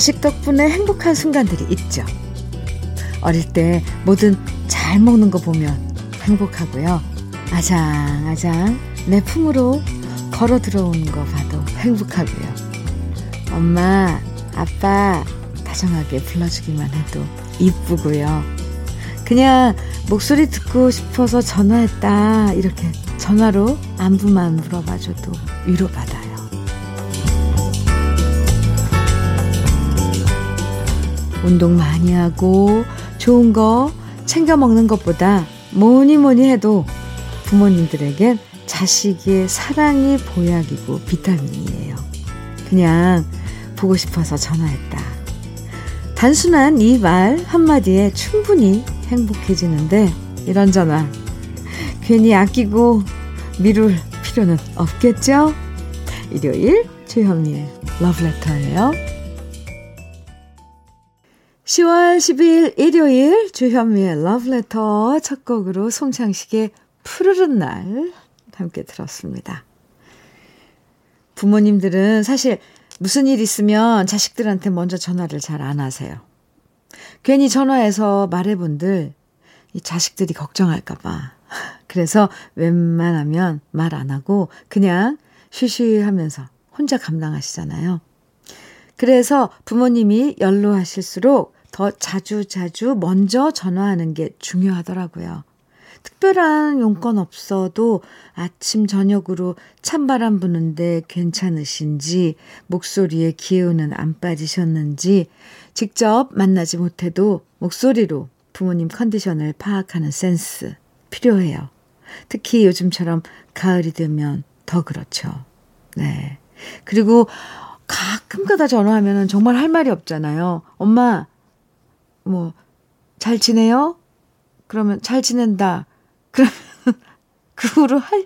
자식 덕분에 행복한 순간들이 있죠. 어릴 때 뭐든 잘 먹는 거 보면 행복하고요. 아장아장 내 품으로 걸어 들어오는 거 봐도 행복하고요. 엄마, 아빠 다정하게 불러주기만 해도 이쁘고요. 그냥 목소리 듣고 싶어서 전화했다. 이렇게 전화로 안부만 물어봐줘도 위로받아요. 운동 많이 하고 좋은 거 챙겨 먹는 것보다 뭐니 뭐니 해도 부모님들에겐 자식의 사랑이 보약이고 비타민이에요. 그냥 보고 싶어서 전화했다. 단순한 이 말 한마디에 충분히 행복해지는데 이런 전화 괜히 아끼고 미룰 필요는 없겠죠? 일요일 주현미의 러브레터예요. 10월 12일 일요일 주현미의 러브레터 첫 곡으로 송창식의 푸르른 날 함께 들었습니다. 부모님들은 사실 무슨 일 있으면 자식들한테 먼저 전화를 잘 안 하세요. 괜히 전화해서 말해본들 이 자식들이 걱정할까봐. 그래서 웬만하면 말 안 하고 그냥 쉬쉬 하면서 혼자 감당하시잖아요. 그래서 부모님이 연로하실수록 더 자주 자주 먼저 전화하는 게 중요하더라고요. 특별한 용건 없어도 아침, 저녁으로 찬바람 부는데 괜찮으신지, 목소리에 기운은 안 빠지셨는지, 직접 만나지 못해도 목소리로 부모님 컨디션을 파악하는 센스 필요해요. 특히 요즘처럼 가을이 되면 더 그렇죠. 네. 그리고 가끔 가다 전화하면 정말 할 말이 없잖아요. 엄마, 뭐, 잘 지내요? 그러면 잘 지낸다. 그러면 그 후로 할,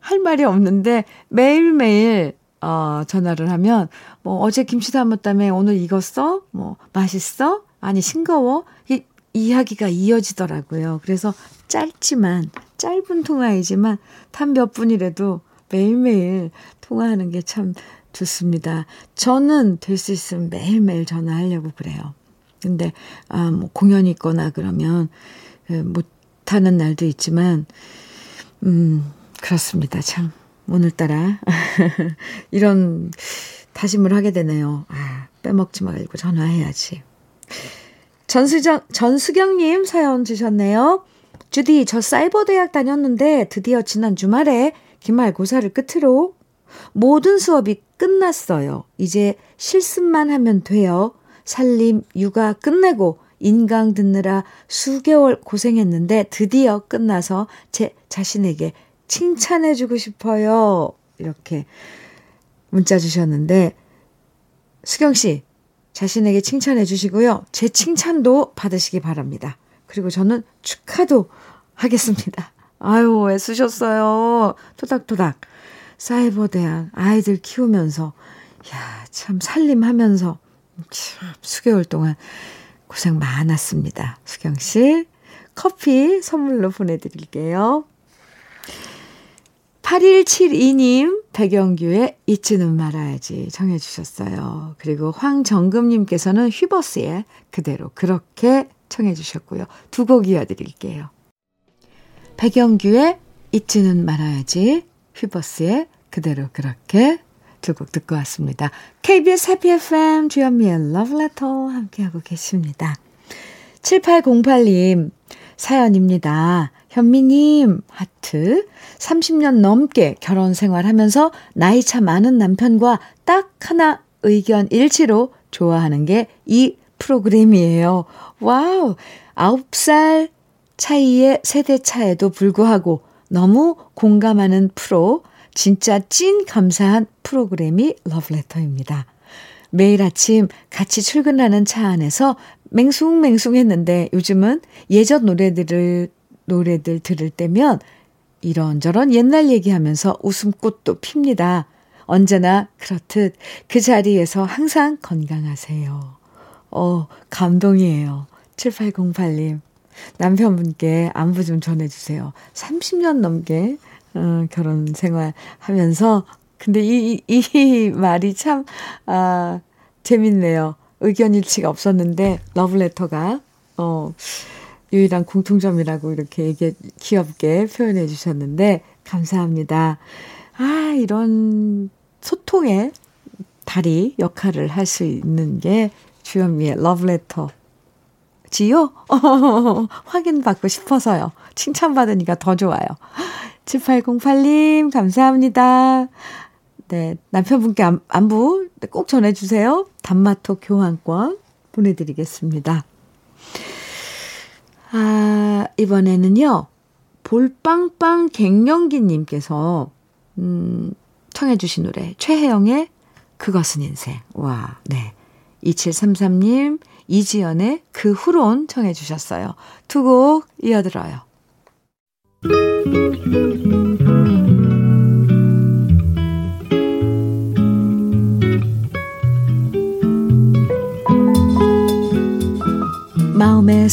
할 말이 없는데 매일매일 어, 전화를 하면 뭐 어제 김치 담았다며 오늘 익었어? 뭐 맛있어? 아니 싱거워? 이 이야기가 이어지더라고요. 그래서 짧지만 짧은 통화이지만 단 몇 분이라도 매일매일 통화하는 게 참 좋습니다. 저는 될 수 있으면 매일매일 전화하려고 그래요. 근데 아, 뭐 공연이 있거나 그러면 그 못하는 날도 있지만 음, 그렇습니다. 참 오늘따라 이런 다짐을 하게 되네요. 아, 빼먹지 말고 전화해야지. 전수정, 전수경님 사연 주셨네요. 주디, 저 사이버대학 다녔는데 드디어 지난 주말에 기말고사를 끝으로 모든 수업이 끝났어요. 이제 실습만 하면 돼요. 살림, 육아 끝내고 인강 듣느라 수개월 고생했는데 드디어 끝나서 제 자신에게 칭찬해주고 싶어요. 이렇게 문자 주셨는데, 수경 씨, 자신에게 칭찬해 주시고요. 제 칭찬도 받으시기 바랍니다. 그리고 저는 축하도 하겠습니다. 아유, 애쓰셨어요. 토닥토닥. 사이버대학 아이들 키우면서, 야, 참 살림하면서, 참 수개월 동안 고생 많았습니다. 수경 씨, 커피 선물로 보내드릴게요. 8172님, 백영규의 잊지는 말아야지 청해주셨어요. 그리고 황정금님께서는 휘버스의 그대로 그렇게 청해주셨고요. 두 곡 이어드릴게요. 백영규의 잊지는 말아야지, 휘버스의 그대로 그렇게 두곡 듣고 왔습니다. KBS 해피 FM 주현미의 러브레터 함께하고 계십니다. 7808님 사연입니다. 현미님, 하트. 30년 넘게 결혼 생활하면서 나이 차 많은 남편과 딱 하나 의견 일치로 좋아하는 게 이 프로그램이에요. wow! 9살 차이의 세대 차에도 불구하고 너무 공감하는 프로, 진짜 찐 감사한 프로그램이 러브레터입니다. 매일 아침 같이 출근하는 차 안에서 맹숭맹숭했는데 요즘은 예전 노래들을 노래들 들을 때면 이런저런 옛날 얘기하면서 웃음꽃도 핍니다. 언제나 그렇듯 그 자리에서 항상 건강하세요. 어, 감동이에요. 7808님. 남편분께 안부 좀 전해주세요. 30년 넘게 어, 결혼 생활 하면서 근데 이, 이, 이 말이 참, 아, 재밌네요. 의견 일치가 없었는데, 러브레터가, 어, 유일한 공통점이라고 이렇게 얘기, 귀엽게 표현해 주셨는데, 감사합니다. 아, 이런 소통의 다리 역할을 할 수 있는 게 주현미의 러브레터. 지요? 확인받고 싶어서요. 칭찬받으니까 더 좋아요. 7808님, 감사합니다. 네, 남편분께 안, 안부 꼭 전해주세요. 단마토 교환권 보내드리겠습니다. 아, 이번에는요, 볼빵빵 갱년기님께서, 음, 청해주신 노래, 최혜영의 그것은 인생. 와, 네. 2733님, 이지연의 그 후론 청해주셨어요. 두 곡 이어들어요.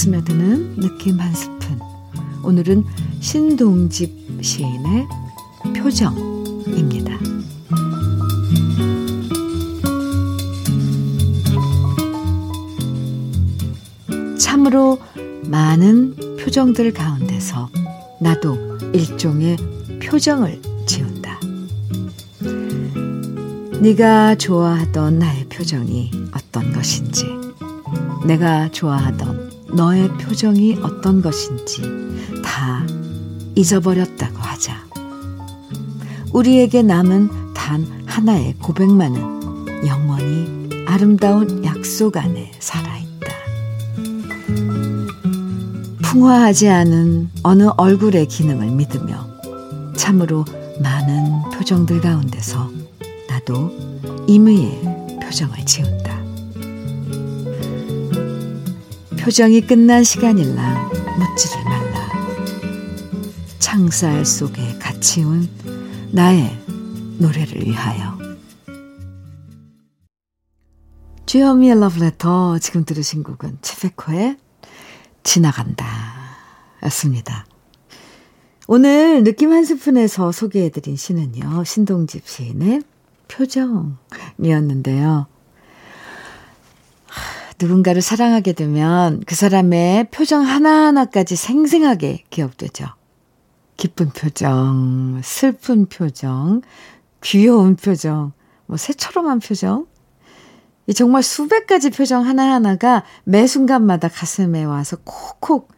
스며드는 느낌 한 스푼. 오늘은 신동집 시인의 표정입니다. 참으로 많은 표정들 가운데서 나도 일종의 표정을 지운다. 네가 좋아하던 나의 표정이 어떤 것인지 내가 좋아하던 너의 표정이 어떤 것인지 다 잊어버렸다고 하자. 우리에게 남은 단 하나의 고백만은 영원히 아름다운 약속 안에 살아있다. 풍화하지 않은 어느 얼굴의 기능을 믿으며 참으로 많은 표정들 가운데서 나도 임의의 표정을 지운다. 표정이 끝난 시간일라 묻지를 말라. 창살 속에 갇히운 나의 노래를 위하여. 주현미의 러브레터 지금 들으신 곡은 최백호의 지나간다 였습니다. 오늘 느낌 한 스푼에서 소개해드린 시는요. 신동집 시인의 표정이었는데요. 누군가를 사랑하게 되면 그 사람의 표정 하나하나까지 생생하게 기억되죠. 기쁜 표정, 슬픈 표정, 귀여운 표정, 뭐 새처럼한 표정. 이 정말 수백 가지 표정 하나하나가 매 순간마다 가슴에 와서 콕콕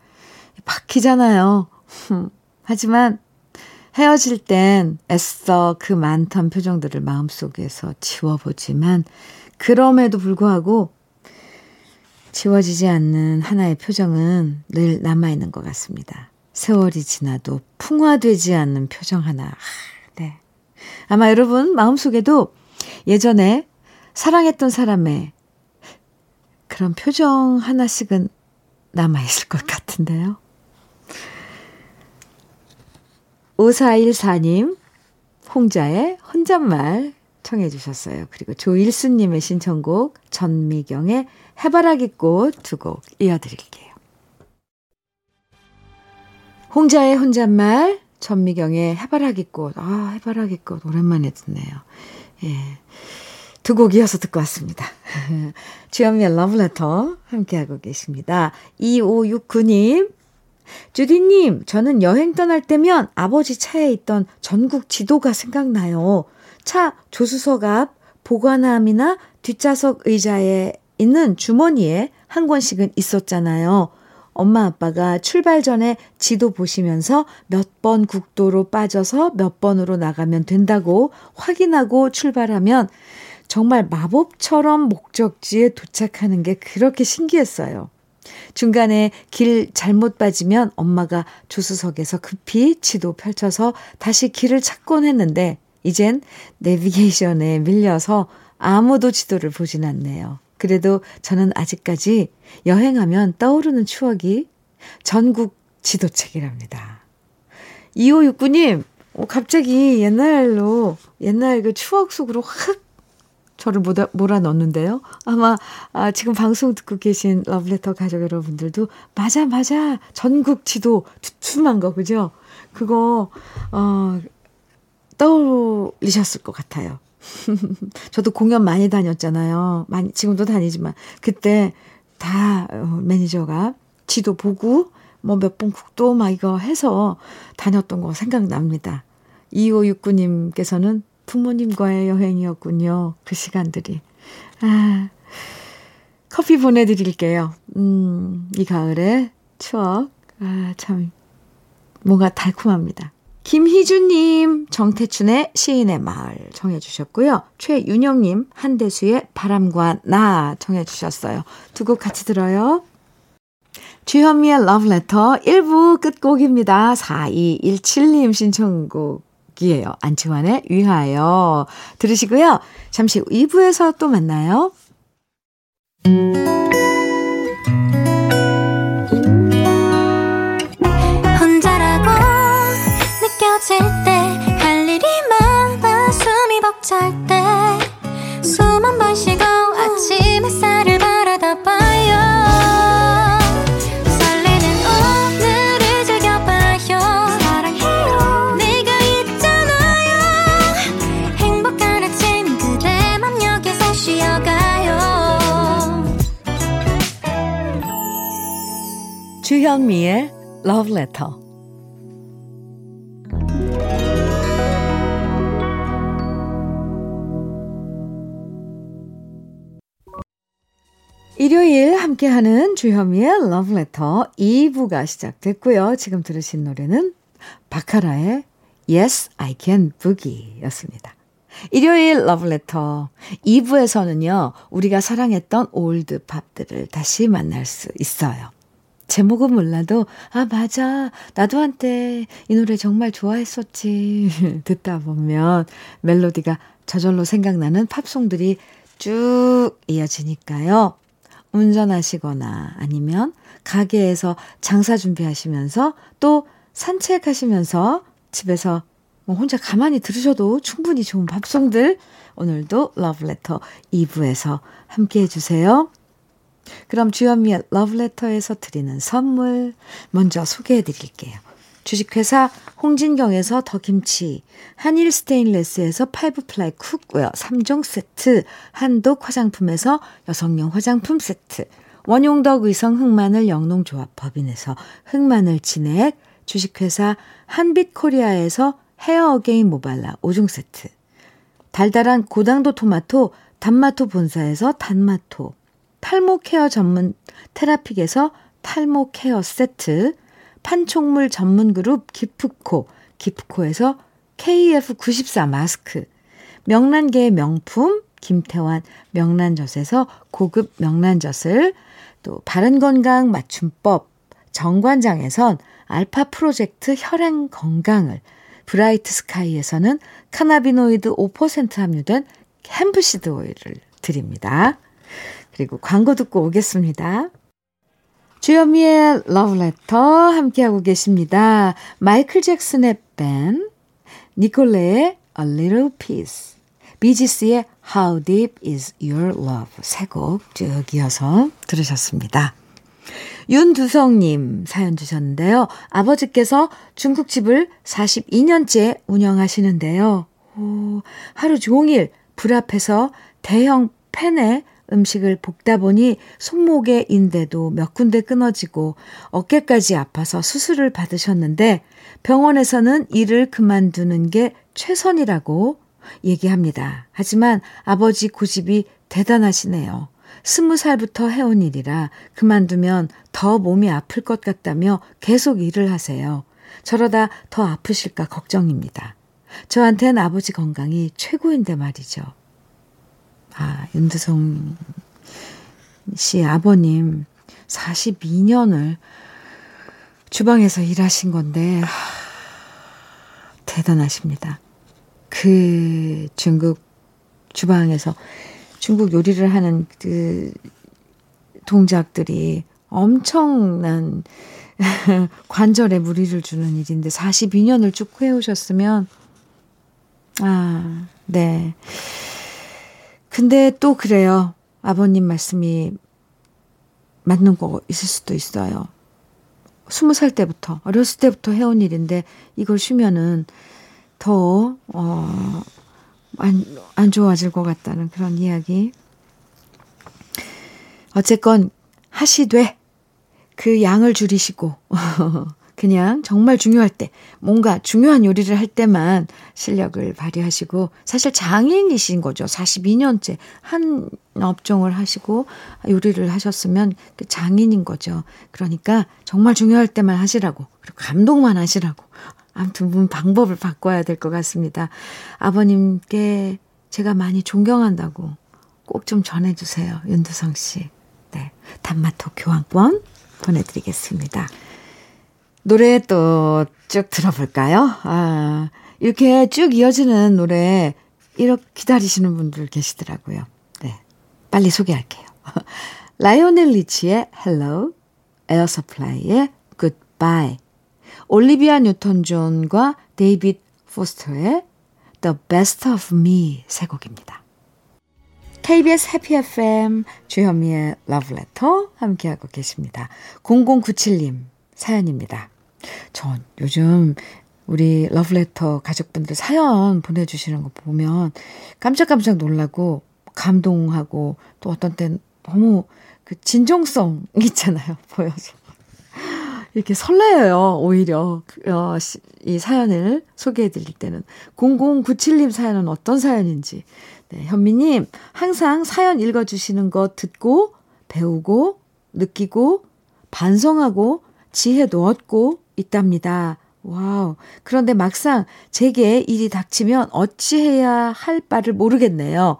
박히잖아요. 하지만 헤어질 땐 애써 그 많던 표정들을 마음속에서 지워보지만 그럼에도 불구하고 지워지지 않는 하나의 표정은 늘 남아있는 것 같습니다. 세월이 지나도 풍화되지 않는 표정 하나. 네. 아마 여러분 마음속에도 예전에 사랑했던 사람의 그런 표정 하나씩은 남아있을 것 같은데요. 5414님, 홍자의 혼잣말 청해 주셨어요. 그리고 조일수님의 신청곡 전미경의 해바라기 꽃 두 곡 이어드릴게요. 홍자의 혼잣말, 전미경의 해바라기 꽃. 아, 해바라기 꽃 오랜만에 듣네요. 예. 두 곡 이어서 듣고 왔습니다. 주현미의 러브레터 함께하고 계십니다. 2569님, 주디님, 저는 여행 떠날 때면 아버지 차에 있던 전국 지도가 생각나요. 차 조수석 앞 보관함이나 뒷좌석 의자에 있는 주머니에 한 권씩은 있었잖아요. 엄마 아빠가 출발 전에 지도 보시면서 몇 번 국도로 빠져서 몇 번으로 나가면 된다고 확인하고 출발하면 정말 마법처럼 목적지에 도착하는 게 그렇게 신기했어요. 중간에 길 잘못 빠지면 엄마가 조수석에서 급히 지도 펼쳐서 다시 길을 찾곤 했는데 이젠 내비게이션에 밀려서 아무도 지도를 보진 않네요. 그래도 저는 아직까지 여행하면 떠오르는 추억이 전국 지도책이랍니다. 2569님, 어, 갑자기 옛날로, 옛날 그 추억 속으로 확 저를 몰아, 몰아 넣는데요. 아마, 아, 지금 방송 듣고 계신 러브레터 가족 여러분들도, 맞아, 맞아. 전국 지도 두툼한 거, 그죠? 그거, 어, 떠올리셨을 것 같아요. 저도 공연 많이 다녔잖아요. 많이, 지금도 다니지만. 그때 다 어, 매니저가 지도 보고 뭐 몇 번 국도 막 이거 해서 다녔던 거 생각납니다. 2569님께서는 부모님과의 여행이었군요. 그 시간들이. 아, 커피 보내드릴게요. 음, 이 가을의 추억. 아, 참, 뭔가 달콤합니다. 김희주님, 정태춘의 시인의 마을 정해주셨고요. 최윤영님, 한대수의 바람과 나 정해주셨어요. 두 곡 같이 들어요. 주현미의 러브레터 1부 끝곡입니다. 4217님 신청곡이에요. 안치환의 위하여 들으시고요. 잠시 후 2부에서 또 만나요. 혼 주현미의 Love Letter. 일요일 함께하는 주현미의 Love Letter 2부가 시작됐고요. 지금 들으신 노래는 바카라의 Yes, I Can Boogie 였습니다. 일요일 러브레터 2부에서는요, 우리가 사랑했던 old 팝들을 다시 만날 수 있어요. 제목은 몰라도, 아, 맞아. 나도 한때 이 노래 정말 좋아했었지. 듣다 보면 멜로디가 저절로 생각나는 팝송들이 쭉 이어지니까요. 운전하시거나 아니면 가게에서 장사 준비하시면서 또 산책하시면서 집에서 뭐 혼자 가만히 들으셔도 충분히 좋은 팝송들 오늘도 러브레터 2부에서 함께 해주세요. 그럼 주현미의 러브레터에서 드리는 선물 먼저 소개해 드릴게요. 주식회사 홍진경에서 더김치, 한일 스테인레스에서 five ply cookware 3종 세트, 한독 화장품에서 여성용 화장품 세트, 원용덕 의성 흑마늘 영농조합 법인에서 흑마늘 진액, 주식회사 한빛코리아에서 헤어 어게인 모발라 5종 세트, 달달한 고당도 토마토 단마토 본사에서 단마토, 탈모 케어 전문 테라픽에서 탈모 케어 세트, 판촉물 전문 그룹 기프코, 기프코에서 KF94 마스크, 명란계의 명품 김태환 명란젓에서 고급 명란젓을 또 바른건강 맞춤법 정관장에선 알파 프로젝트 혈행 건강을 브라이트 스카이에서는 cannabinoid 5% 함유된 hempseed 오일을 드립니다. 그리고 광고 듣고 오겠습니다. 주현미의 러브레터 함께하고 계십니다. 마이클 잭슨의 Ben, 니콜레의 A Little Peace, 비지스의 How Deep Is Your Love 세 곡 쭉 이어서 들으셨습니다. 윤두성님 사연 주셨는데요. 아버지께서 중국집을 42년째 운영하시는데요. 오, 하루 종일 불 앞에서 대형 팬에 음식을 볶다 보니 손목의 인대도 몇 군데 끊어지고 어깨까지 아파서 수술을 받으셨는데 병원에서는 일을 그만두는 게 최선이라고 얘기합니다. 하지만 아버지 고집이 대단하시네요. 스무 살부터 해온 일이라 그만두면 더 몸이 아플 것 같다며 계속 일을 하세요. 저러다 더 아프실까 걱정입니다. 저한텐 아버지 건강이 최고인데 말이죠. 아, 윤두성 씨 아버님 42년을 주방에서 일하신 건데, 하, 대단하십니다. 그 중국 주방에서 중국 요리를 하는 그 동작들이 엄청난 관절에 무리를 주는 일인데 42년을 쭉 해오셨으면, 아, 네. 근데 또 그래요. 아버님 말씀이 맞는 거 있을 수도 있어요. 스무 살 때부터, 어렸을 때부터 해온 일인데 이걸 쉬면은 더, 어, 안, 안 좋아질 것 같다는 그런 이야기. 어쨌건 하시되 그 양을 줄이시고 그냥 정말 중요할 때 뭔가 중요한 요리를 할 때만 실력을 발휘하시고 사실 장인이신 거죠. 42년째 한 업종을 하시고 요리를 하셨으면 그 장인인 거죠. 그러니까 정말 중요할 때만 하시라고 그리고 감동만 하시라고 아무튼 문 방법을 바꿔야 될 것 같습니다. 아버님께 제가 많이 존경한다고 꼭 좀 전해주세요. 윤두성 씨. 네. 단마토 교환권 보내드리겠습니다. 노래 또 쭉 들어볼까요? 아, 이렇게 쭉 이어지는 노래, 이렇게 기다리시는 분들 계시더라고요. 네. 빨리 소개할게요. 라이오넬 리치의 Hello, 에어 서플라이의 Goodbye, 올리비아 뉴턴 존과 데이빗 포스터의 The Best of Me 세 곡입니다. KBS 해피 FM 주현미의 러브레터 함께하고 계십니다. 0097님 사연입니다. 전 요즘 우리 러브레터 가족분들 사연 보내주시는 거 보면 깜짝깜짝 놀라고 감동하고 또 어떤 땐 너무 그 진정성 있잖아요. 보여서. 이렇게 설레요, 오히려. 어, 이 사연을 소개해 드릴 때는. 0097님 사연은 어떤 사연인지. 네, 현미님, 항상 사연 읽어주시는 거 듣고, 배우고, 느끼고, 반성하고, 지혜도 얻고 있답니다. wow. 그런데 막상 제게 일이 닥치면 어찌해야 할 바를 모르겠네요.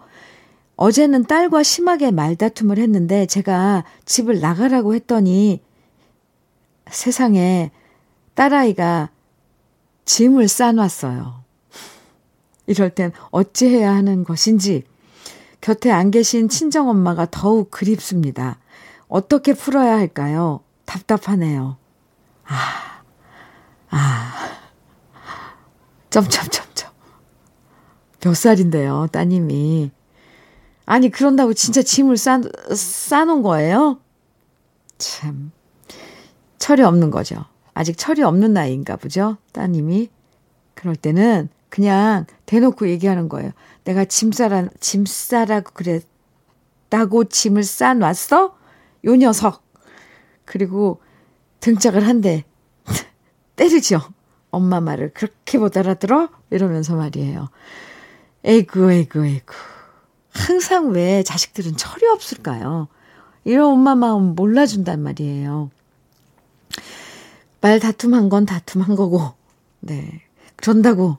어제는 딸과 심하게 말다툼을 했는데 제가 집을 나가라고 했더니 세상에 딸아이가 짐을 싸놨어요. 이럴 땐 어찌해야 하는 것인지 곁에 안 계신 친정엄마가 더욱 그립습니다. 어떻게 풀어야 할까요? 답답하네요. 아, 아, 점점점점. 몇 살인데요, 따님이. 아니, 그런다고 진짜 짐을 싸, 싸놓은 거예요? 참. 철이 없는 거죠. 아직 철이 없는 나이인가 보죠. 따님이. 그럴 때는 그냥 대놓고 얘기하는 거예요. 내가 짐 싸라, 짐 싸라고 그랬다고 짐을 싸놨어? 요 녀석. 그리고 등짝을 한대 때리죠. 엄마 말을 그렇게 못 알아들어? 이러면서 말이에요. 에이구, 에이구, 에이구. 항상 왜 자식들은 철이 없을까요? 이런 엄마 마음 몰라준단 말이에요. 말 다툼한 건 다툼한 거고, 네. 그런다고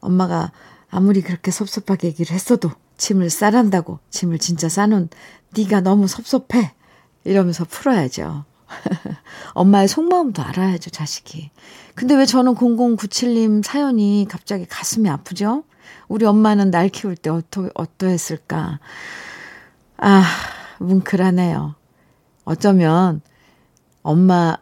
엄마가 아무리 그렇게 섭섭하게 얘기를 했어도 짐을 싸란다고 짐을 진짜 싸는 네가 너무 섭섭해 이러면서 풀어야죠. 엄마의 속마음도 알아야죠, 자식이. 근데 왜 저는 0097님 사연이 갑자기 가슴이 아프죠? 우리 엄마는 날 키울 때 어떠, 어떠했을까? 아, 뭉클하네요. 어쩌면 엄마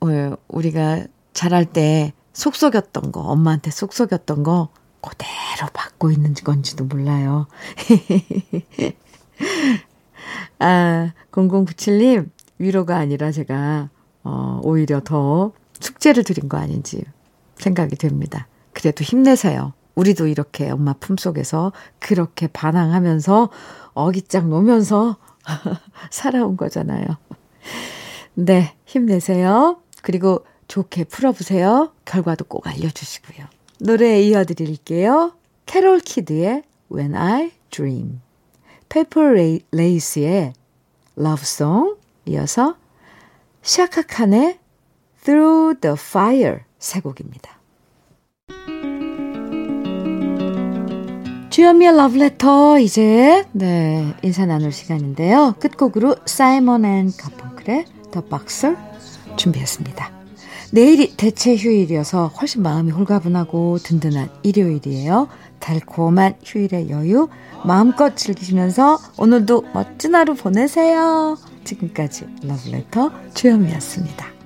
어, 우리가 자랄 때 속속였던 거, 엄마한테 속속였던 거 그대로 받고 있는 건지도 몰라요. 아, 0097님, 위로가 아니라 제가, 어, 오히려 더 숙제를 드린 거 아닌지 생각이 됩니다. 그래도 힘내세요. 우리도 이렇게 엄마 품속에서 그렇게 반항하면서 어깃장 놓으면서 살아온 거잖아요. 네, 힘내세요. 그리고 좋게 풀어보세요. 결과도 꼭 알려주시고요. 노래 이어드릴게요. 캐롤 키드의 When I Dream, 페퍼 레이스의 Love Song, 이어서 샤카칸의 Through the Fire 세 곡입니다. 주현미의 러브레터 이제 네 인사 나눌 시간인데요. 끝곡으로 사이먼 앤 가펑클의 The Boxer 준비했습니다. 내일이 대체 휴일이어서 훨씬 마음이 홀가분하고 든든한 일요일이에요. 달콤한 휴일의 여유 마음껏 즐기시면서 오늘도 멋진 하루 보내세요. 지금까지 러브레터 주현미였습니다.